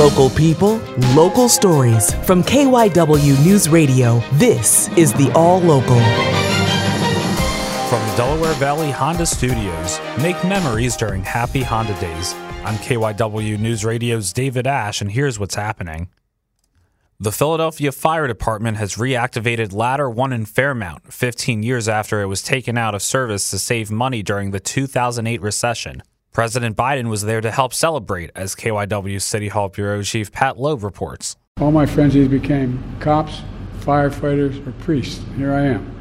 Local people, local stories. From KYW News Radio, this is the All Local. From the Delaware Valley Honda Studios, make memories during happy Honda days. I'm KYW News Radio's David Ash, and here's what's happening. The Philadelphia Fire Department has reactivated Ladder 1 in Fairmount 15 years after it was taken out of service to save money during the 2008 recession. President Biden was there to help celebrate, as KYW City Hall Bureau Chief Pat Loeb reports. All my friends became cops, firefighters, or priests. Here I am.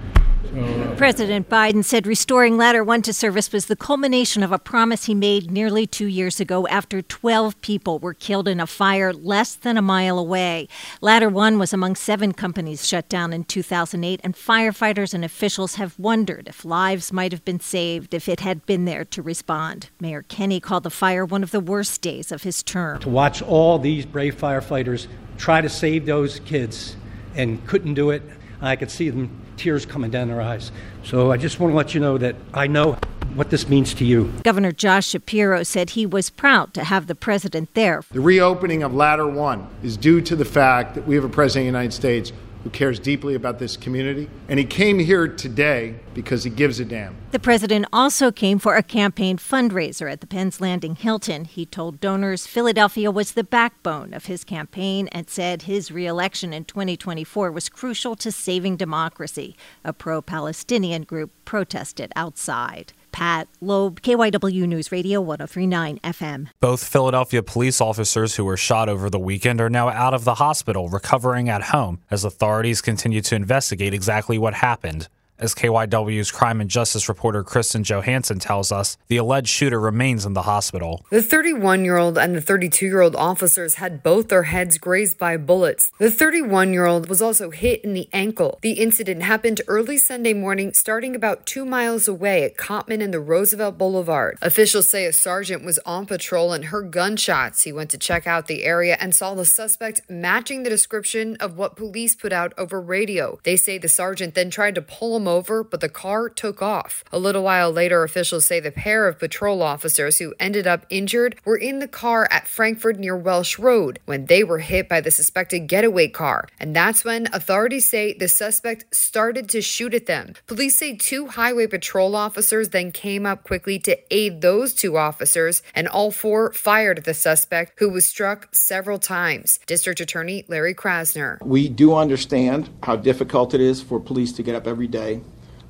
President Biden said restoring Ladder 1 to service was the culmination of a promise he made nearly two years ago after 12 people were killed in a fire less than a mile away. Ladder 1 was among seven companies shut down in 2008, and firefighters and officials have wondered if lives might have been saved if it had been there to respond. Mayor Kenney called the fire one of the worst days of his term. To watch all these brave firefighters try to save those kids and couldn't do it, I could see them tears coming down their eyes. So I just want to let you know that I know what this means to you. Governor Josh Shapiro said he was proud to have the president there. The reopening of Ladder 1 is due to the fact that we have a president of the United States who cares deeply about this community. And he came here today because he gives a damn. The president also came for a campaign fundraiser at the Penn's Landing Hilton. He told donors Philadelphia was the backbone of his campaign and said his reelection in 2024 was crucial to saving democracy. A pro Palestinian group protested outside. Pat Loeb, KYW News Radio 1039 FM. Both Philadelphia police officers who were shot over the weekend are now out of the hospital recovering at home as authorities continue to investigate exactly what happened. As KYW's crime and justice reporter Kristen Johansson tells us, the alleged shooter remains in the hospital. The 31 year old and the 32 year old officers had both their heads grazed by bullets. The 31 year old was also hit in the ankle. The incident happened early Sunday morning, starting about two miles away at Cottman and the Roosevelt Boulevard. Officials say a sergeant was on patrol and heard gunshots. He went to check out the area and saw the suspect matching the description of what police put out over radio. They say the sergeant then tried to pull him over, but the car took off. A little while later, officials say the pair of patrol officers who ended up injured were in the car at Frankford near Welsh Road when they were hit by the suspected getaway car. And that's when authorities say the suspect started to shoot at them. Police say two highway patrol officers then came up quickly to aid those two officers, and all four fired at the suspect who was struck several times. District Attorney Larry Krasner. We do understand how difficult it is for police to get up every day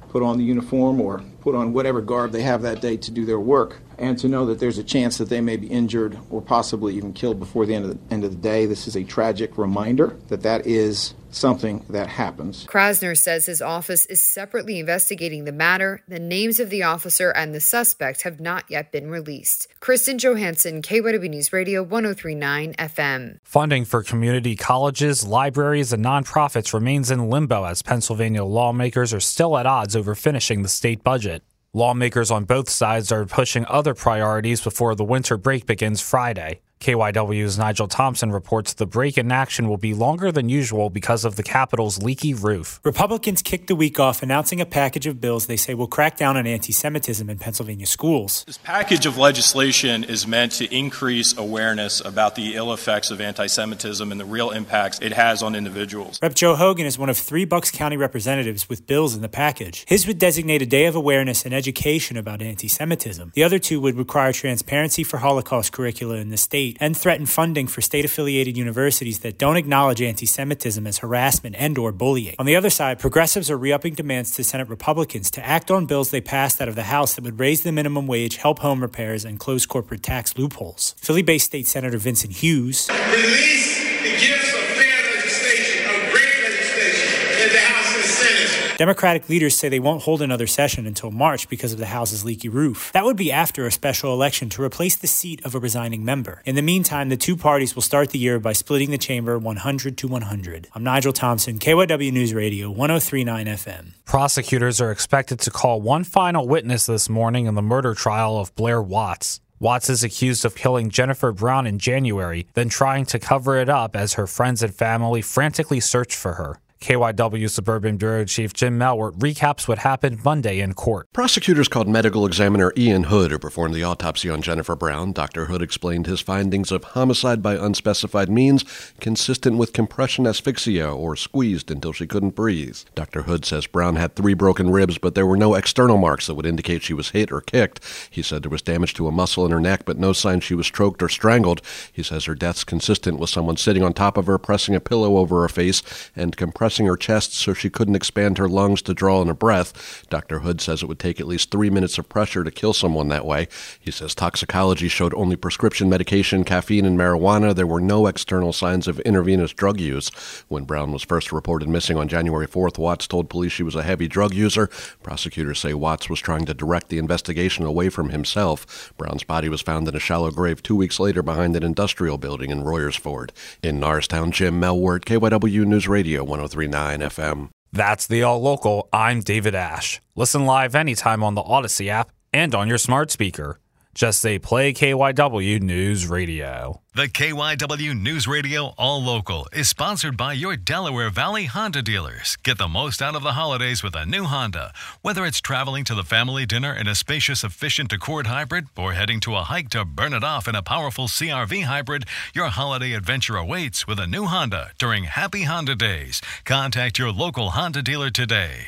put on the uniform or put on whatever garb they have that day to do their work, and to know that there's a chance that they may be injured or possibly even killed before the end of the, end of the day. This is a tragic reminder that that is something that happens. Krasner says his office is separately investigating the matter. The names of the officer and the suspect have not yet been released. Kristen Johansson, KYW News Radio 1039 FM. Funding for community colleges, libraries, and nonprofits remains in limbo as Pennsylvania lawmakers are still at odds over finishing the state budget. Lawmakers on both sides are pushing other priorities before the winter break begins Friday. KYW's Nigel Thompson reports the break in action will be longer than usual because of the Capitol's leaky roof. Republicans kicked the week off announcing a package of bills they say will crack down on anti Semitism in Pennsylvania schools. This package of legislation is meant to increase awareness about the ill effects of anti Semitism and the real impacts it has on individuals. Rep. Joe Hogan is one of three Bucks County representatives with bills in the package. His would designate a day of awareness and education about anti Semitism. The other two would require transparency for Holocaust curricula in the state and threaten funding for state-affiliated universities that don't acknowledge anti-Semitism as harassment and or bullying. On the other side, progressives are re-upping demands to Senate Republicans to act on bills they passed out of the House that would raise the minimum wage, help home repairs, and close corporate tax loopholes. Philly-based State Senator Vincent Hughes Release Democratic leaders say they won't hold another session until March because of the House's leaky roof. That would be after a special election to replace the seat of a resigning member. In the meantime, the two parties will start the year by splitting the chamber 100 to 100. I'm Nigel Thompson, KYW News Radio, 1039 FM. Prosecutors are expected to call one final witness this morning in the murder trial of Blair Watts. Watts is accused of killing Jennifer Brown in January, then trying to cover it up as her friends and family frantically searched for her. KYW Suburban Bureau Chief Jim Melwert recaps what happened Monday in court. Prosecutors called medical examiner Ian Hood, who performed the autopsy on Jennifer Brown. Dr. Hood explained his findings of homicide by unspecified means, consistent with compression asphyxia or squeezed until she couldn't breathe. Dr. Hood says Brown had three broken ribs, but there were no external marks that would indicate she was hit or kicked. He said there was damage to a muscle in her neck, but no sign she was stroked or strangled. He says her death's consistent with someone sitting on top of her, pressing a pillow over her face, and compressing her chest so she couldn't expand her lungs to draw in a breath. Dr. Hood says it would take at least three minutes of pressure to kill someone that way. He says toxicology showed only prescription medication, caffeine, and marijuana. There were no external signs of intravenous drug use. When Brown was first reported missing on January 4th, Watts told police she was a heavy drug user. Prosecutors say Watts was trying to direct the investigation away from himself. Brown's body was found in a shallow grave two weeks later behind an industrial building in Royersford. In Norristown, Jim Melwert, KYW News Radio 1039 FM. That's the All Local. I'm David Ash. Listen live anytime on the Audacy app and on your smart speaker. Just say play KYW News Radio. The KYW News Radio All Local is sponsored by your Delaware Valley Honda dealers. Get the most out of the holidays with a new Honda. Whether it's traveling to the family dinner in a spacious, efficient Accord hybrid or heading to a hike to burn it off in a powerful CRV hybrid, your holiday adventure awaits with a new Honda during Happy Honda Days. Contact your local Honda dealer today.